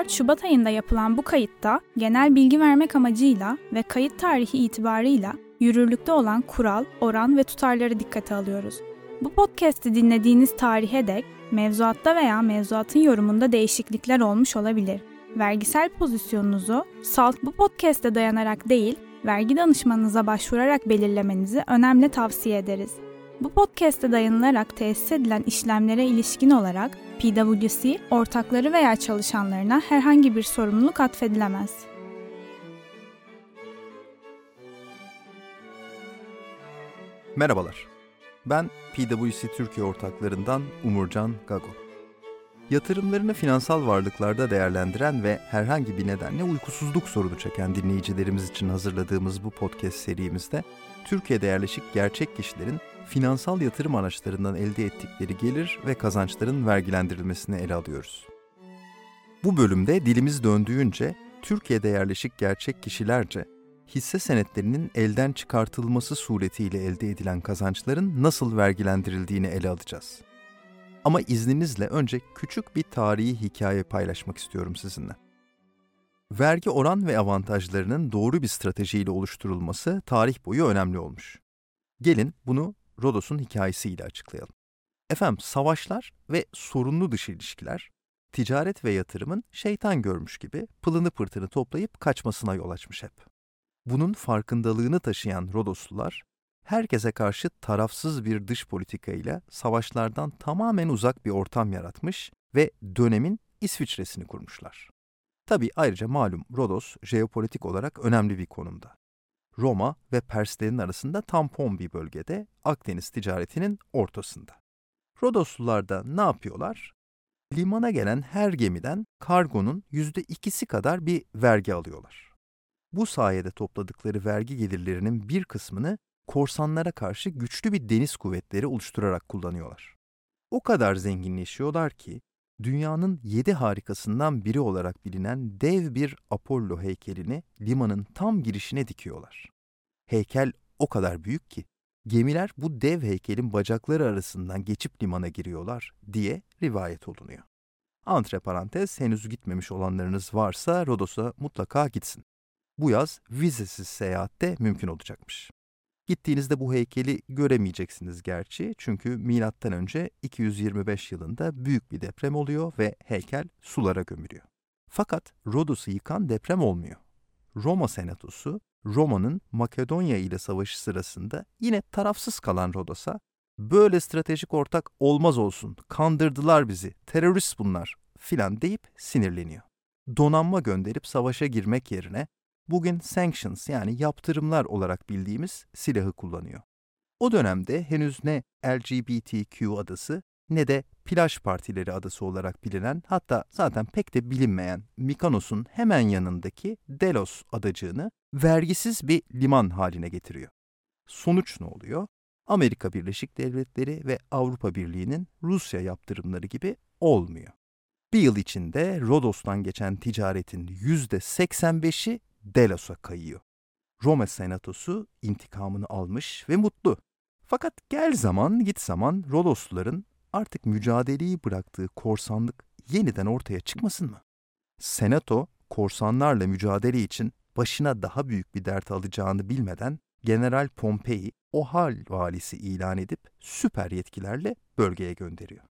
24 Şubat ayında yapılan bu kayıtta genel bilgi vermek amacıyla ve kayıt tarihi itibarıyla yürürlükte olan kural, oran ve tutarları dikkate alıyoruz. Bu podcast'i dinlediğiniz tarihe dek mevzuatta veya mevzuatın yorumunda değişiklikler olmuş olabilir. Vergisel pozisyonunuzu salt bu podcast'e dayanarak değil, vergi danışmanınıza başvurarak belirlemenizi önemli tavsiye ederiz. Bu podcast'e dayanılarak tesis edilen işlemlere ilişkin olarak PwC, ortakları veya çalışanlarına herhangi bir sorumluluk atfedilemez. Merhabalar. Ben PwC Türkiye ortaklarından Umurcan Gago. Yatırımlarını finansal varlıklarda değerlendiren ve herhangi bir nedenle uykusuzluk sorunu çeken dinleyicilerimiz için hazırladığımız bu podcast serimizde Türkiye'de yerleşik gerçek kişilerin finansal yatırım araçlarından elde ettikleri gelir ve kazançların vergilendirilmesini ele alıyoruz. Bu bölümde dilimiz döndüğünce Türkiye'de yerleşik gerçek kişilerce hisse senetlerinin elden çıkartılması suretiyle elde edilen kazançların nasıl vergilendirildiğini ele alacağız. Ama izninizle önce küçük bir tarihi hikaye paylaşmak istiyorum sizinle. Vergi oran ve avantajlarının doğru bir stratejiyle oluşturulması tarih boyu önemli olmuş. Gelin bunu Rodos'un hikayesiyle açıklayalım. Efendim savaşlar ve sorunlu dış ilişkiler, ticaret ve yatırımın şeytan görmüş gibi pılını pırtını toplayıp kaçmasına yol açmış hep. Bunun farkındalığını taşıyan Rodoslular, herkese karşı tarafsız bir dış politika ile savaşlardan tamamen uzak bir ortam yaratmış ve dönemin İsviçre'sini kurmuşlar. Tabi ayrıca malum Rodos jeopolitik olarak önemli bir konumda. Roma ve Perslerin arasında tampon bir bölgede Akdeniz ticaretinin ortasında. Rodoslular da ne yapıyorlar? Limana gelen her gemiden kargonun yüzde ikisi kadar bir vergi alıyorlar. Bu sayede topladıkları vergi gelirlerinin bir kısmını korsanlara karşı güçlü bir deniz kuvvetleri oluşturarak kullanıyorlar. O kadar zenginleşiyorlar ki dünyanın yedi harikasından biri olarak bilinen dev bir Apollo heykelini limanın tam girişine dikiyorlar. Heykel o kadar büyük ki gemiler bu dev heykelin bacakları arasından geçip limana giriyorlar diye rivayet olunuyor. Antreparantez henüz gitmemiş olanlarınız varsa Rodos'a mutlaka gitsin. Bu yaz vizesiz seyahatte mümkün olacakmış. Gittiğinizde bu heykeli göremeyeceksiniz gerçi çünkü milattan önce 225 yılında büyük bir deprem oluyor ve heykel sulara gömülüyor. Fakat Rodos'u yıkan deprem olmuyor. Roma Senatosu Roma'nın Makedonya ile savaşı sırasında yine tarafsız kalan Rodos'a böyle stratejik ortak olmaz olsun, kandırdılar bizi, terörist bunlar filan deyip sinirleniyor. Donanma gönderip savaşa girmek yerine bugün sanctions yani yaptırımlar olarak bildiğimiz silahı kullanıyor. O dönemde henüz ne LGBTQ adası ne de plaj partileri adası olarak bilinen hatta zaten pek de bilinmeyen Mikonos'un hemen yanındaki Delos adacığını vergisiz bir liman haline getiriyor. Sonuç ne oluyor? Amerika Birleşik Devletleri ve Avrupa Birliği'nin Rusya yaptırımları gibi olmuyor. Bir yıl içinde Rodos'tan geçen ticaretin %85'i Delos'a kayıyor. Roma Senatosu intikamını almış ve mutlu. Fakat gel zaman git zaman Rodosluların artık mücadeleyi bıraktığı korsanlık yeniden ortaya çıkmasın mı? Senato, korsanlarla mücadele için başına daha büyük bir dert alacağını bilmeden General Pompei o hal valisi ilan edip süper yetkilerle bölgeye gönderiyor.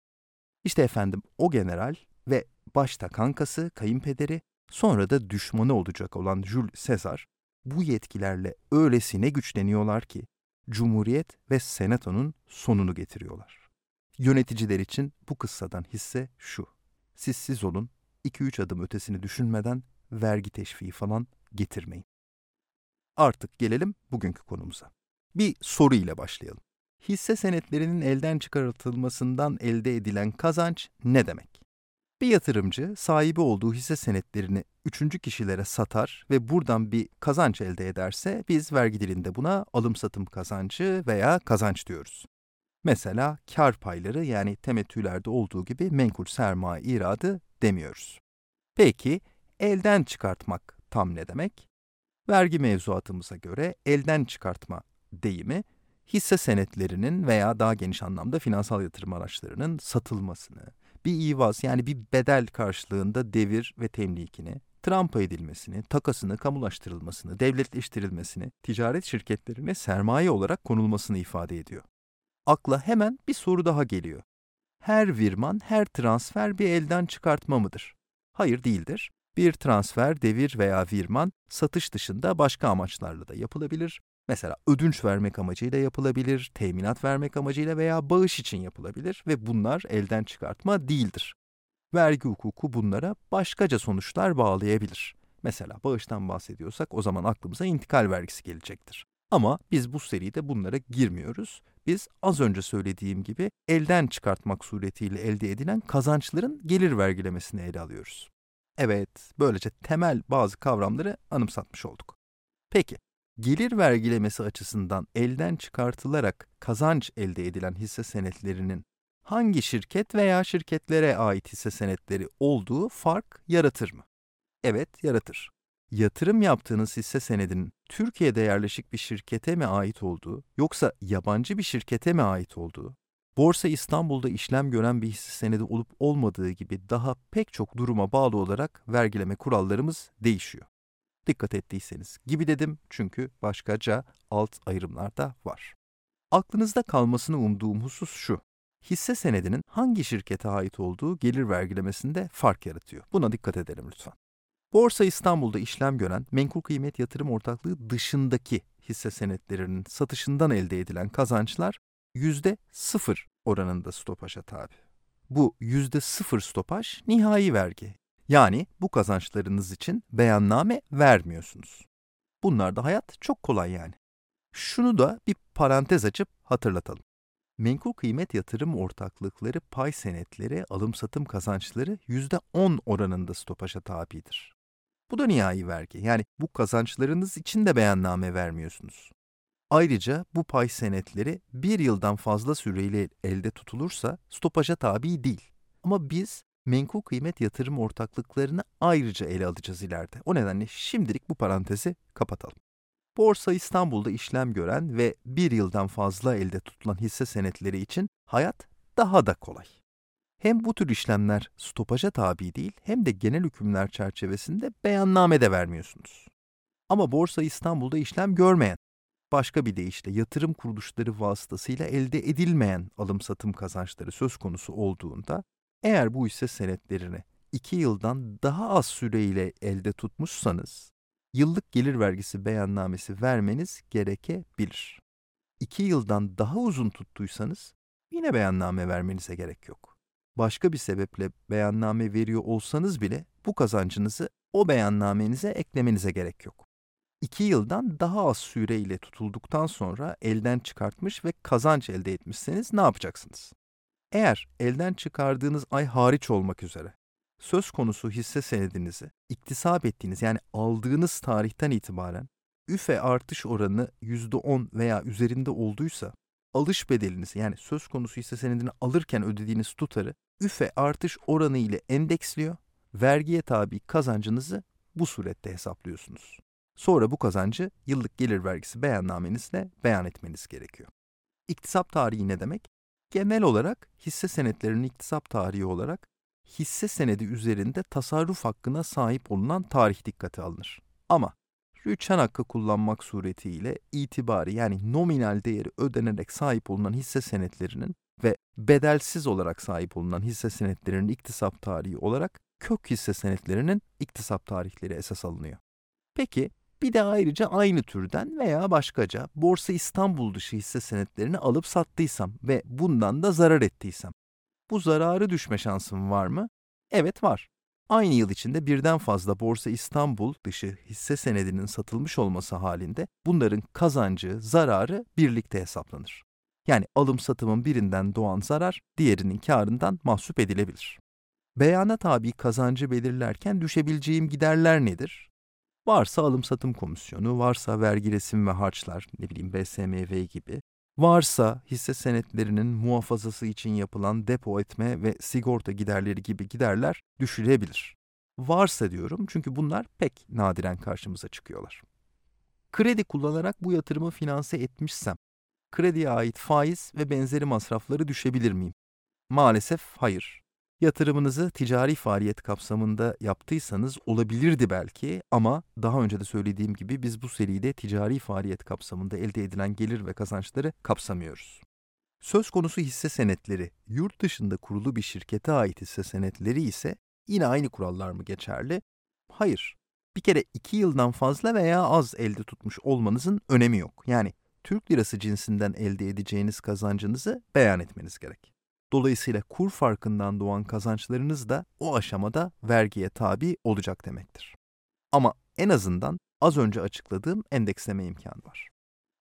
İşte efendim o general ve başta kankası, kayınpederi, sonra da düşmanı olacak olan Jules Caesar bu yetkilerle öylesine güçleniyorlar ki Cumhuriyet ve Senato'nun sonunu getiriyorlar. Yöneticiler için bu kıssadan hisse şu. Siz siz olun, 2-3 adım ötesini düşünmeden vergi teşviği falan getirmeyin. Artık gelelim bugünkü konumuza. Bir soru ile başlayalım. Hisse senetlerinin elden çıkartılmasından elde edilen kazanç ne demek? Bir yatırımcı sahibi olduğu hisse senetlerini üçüncü kişilere satar ve buradan bir kazanç elde ederse biz vergi dilinde buna alım satım kazancı veya kazanç diyoruz. Mesela kar payları yani temettülerde olduğu gibi menkul sermaye iradı demiyoruz. Peki elden çıkartmak tam ne demek? Vergi mevzuatımıza göre elden çıkartma deyimi hisse senetlerinin veya daha geniş anlamda finansal yatırım araçlarının satılmasını, bir ivaz yani bir bedel karşılığında devir ve temlikini, trampa edilmesini, takasını, kamulaştırılmasını, devletleştirilmesini, ticaret şirketlerine sermaye olarak konulmasını ifade ediyor. Akla hemen bir soru daha geliyor. Her virman, her transfer bir elden çıkartma mıdır? Hayır değildir. Bir transfer, devir veya virman satış dışında başka amaçlarla da yapılabilir. Mesela ödünç vermek amacıyla yapılabilir, teminat vermek amacıyla veya bağış için yapılabilir ve bunlar elden çıkartma değildir. Vergi hukuku bunlara başkaca sonuçlar bağlayabilir. Mesela bağıştan bahsediyorsak o zaman aklımıza intikal vergisi gelecektir. Ama biz bu seride bunlara girmiyoruz. Biz az önce söylediğim gibi elden çıkartmak suretiyle elde edilen kazançların gelir vergilemesini ele alıyoruz. Evet, böylece temel bazı kavramları anımsatmış olduk. Peki, gelir vergilemesi açısından elden çıkartılarak kazanç elde edilen hisse senetlerinin hangi şirket veya şirketlere ait hisse senetleri olduğu fark yaratır mı? Evet, yaratır. Yatırım yaptığınız hisse senedinin Türkiye'de yerleşik bir şirkete mi ait olduğu yoksa yabancı bir şirkete mi ait olduğu, Borsa İstanbul'da işlem gören bir hisse senedi olup olmadığı gibi daha pek çok duruma bağlı olarak vergileme kurallarımız değişiyor. Dikkat ettiyseniz gibi dedim çünkü başkaca alt ayrımlar da var. Aklınızda kalmasını umduğum husus şu. Hisse senedinin hangi şirkete ait olduğu gelir vergilemesinde fark yaratıyor. Buna dikkat edelim lütfen. Borsa İstanbul'da işlem gören menkul kıymet yatırım ortaklığı dışındaki hisse senetlerinin satışından elde edilen kazançlar yüzde sıfır oranında stopaja tabi. Bu yüzde sıfır stopaj nihai vergi. Yani bu kazançlarınız için beyanname vermiyorsunuz. Bunlarda hayat çok kolay yani. Şunu da bir parantez açıp hatırlatalım. Menkul kıymet yatırım ortaklıkları pay senetleri alım satım kazançları %10 oranında stopaja tabidir. Bu da nihai vergi. Yani bu kazançlarınız için de beyanname vermiyorsunuz. Ayrıca bu pay senetleri bir yıldan fazla süreyle elde tutulursa stopaja tabi değil. Ama biz menkul kıymet yatırım ortaklıklarını ayrıca ele alacağız ileride. O nedenle şimdilik bu parantezi kapatalım. Borsa İstanbul'da işlem gören ve bir yıldan fazla elde tutulan hisse senetleri için hayat daha da kolay. Hem bu tür işlemler stopaja tabi değil hem de genel hükümler çerçevesinde beyanname de vermiyorsunuz. Ama Borsa İstanbul'da işlem görmeyen, başka bir deyişle yatırım kuruluşları vasıtasıyla elde edilmeyen alım-satım kazançları söz konusu olduğunda, eğer bu hisse senetlerini 2 yıldan daha az süreyle elde tutmuşsanız, yıllık gelir vergisi beyannamesi vermeniz gerekebilir. 2 yıldan daha uzun tuttuysanız yine beyanname vermenize gerek yok. Başka bir sebeple beyanname veriyor olsanız bile bu kazancınızı o beyannamenize eklemenize gerek yok. 2 yıldan daha az süreyle tutulduktan sonra elden çıkartmış ve kazanç elde etmişseniz ne yapacaksınız? Eğer elden çıkardığınız ay hariç olmak üzere söz konusu hisse senedinizi iktisap ettiğiniz yani aldığınız tarihten itibaren üfe artış oranı %10 veya üzerinde olduysa alış bedeliniz yani söz konusu hisse senedini alırken ödediğiniz tutarı üfe artış oranı ile endeksliyor, vergiye tabi kazancınızı bu surette hesaplıyorsunuz. Sonra bu kazancı yıllık gelir vergisi beyannamenizle beyan etmeniz gerekiyor. İktisap tarihi ne demek? Genel olarak hisse senetlerinin iktisap tarihi olarak hisse senedi üzerinde tasarruf hakkına sahip olunan tarih dikkate alınır. Ama rüçhan hakkı kullanmak suretiyle itibari yani nominal değeri ödenerek sahip olunan hisse senetlerinin ve bedelsiz olarak sahip olunan hisse senetlerinin iktisap tarihi olarak kök hisse senetlerinin iktisap tarihleri esas alınıyor. Peki bir de ayrıca aynı türden veya başkaca Borsa İstanbul dışı hisse senetlerini alıp sattıysam ve bundan da zarar ettiysem. Bu zararı düşme şansım var mı? Evet var. Aynı yıl içinde birden fazla Borsa İstanbul dışı hisse senedinin satılmış olması halinde bunların kazancı, zararı birlikte hesaplanır. Yani alım satımın birinden doğan zarar diğerinin karından mahsup edilebilir. Beyana tabi kazancı belirlerken düşebileceğim giderler nedir? Varsa alım satım komisyonu, varsa vergi resim ve harçlar, ne bileyim BSMV gibi, varsa hisse senetlerinin muhafazası için yapılan depo etme ve sigorta giderleri gibi giderler düşülebilir. Varsa diyorum çünkü bunlar pek nadiren karşımıza çıkıyorlar. Kredi kullanarak bu yatırımı finanse etmişsem, krediye ait faiz ve benzeri masrafları düşebilir miyim? Maalesef hayır. Yatırımınızı ticari faaliyet kapsamında yaptıysanız olabilirdi belki ama daha önce de söylediğim gibi biz bu seride ticari faaliyet kapsamında elde edilen gelir ve kazançları kapsamıyoruz. Söz konusu hisse senetleri, yurt dışında kurulu bir şirkete ait hisse senetleri ise yine aynı kurallar mı geçerli? Hayır. Bir kere iki yıldan fazla veya az elde tutmuş olmanızın önemi yok. Yani Türk lirası cinsinden elde edeceğiniz kazancınızı beyan etmeniz gerek. Dolayısıyla kur farkından doğan kazançlarınız da o aşamada vergiye tabi olacak demektir. Ama en azından az önce açıkladığım endeksleme imkanı var.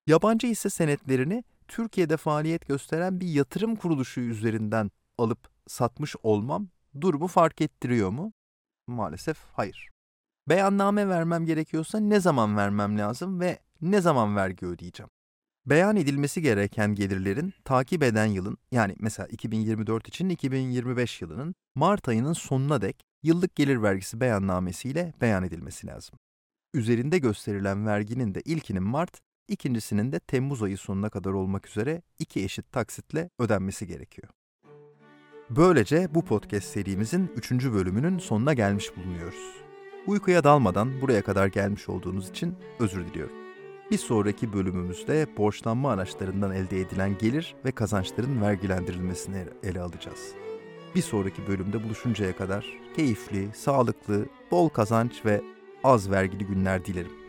Yabancı hisse senetlerini Türkiye'de faaliyet gösteren bir yatırım kuruluşu üzerinden alıp satmış olmam durumu fark ettiriyor mu? Maalesef hayır. Beyanname vermem gerekiyorsa ne zaman vermem lazım ve ne zaman vergi ödeyeceğim? Beyan edilmesi gereken gelirlerin takip eden yılın yani mesela 2024 için 2025 yılının Mart ayının sonuna dek yıllık gelir vergisi beyannamesiyle beyan edilmesi lazım. Üzerinde gösterilen verginin de ilkinin Mart, ikincisinin de Temmuz ayı sonuna kadar olmak üzere iki eşit taksitle ödenmesi gerekiyor. Böylece bu podcast serimizin üçüncü bölümünün sonuna gelmiş bulunuyoruz. Uykuya dalmadan buraya kadar gelmiş olduğunuz için özür diliyorum. Bir sonraki bölümümüzde borçlanma araçlarından elde edilen gelir ve kazançların vergilendirilmesini ele alacağız. Bir sonraki bölümde buluşuncaya kadar keyifli, sağlıklı, bol kazanç ve az vergili günler dilerim.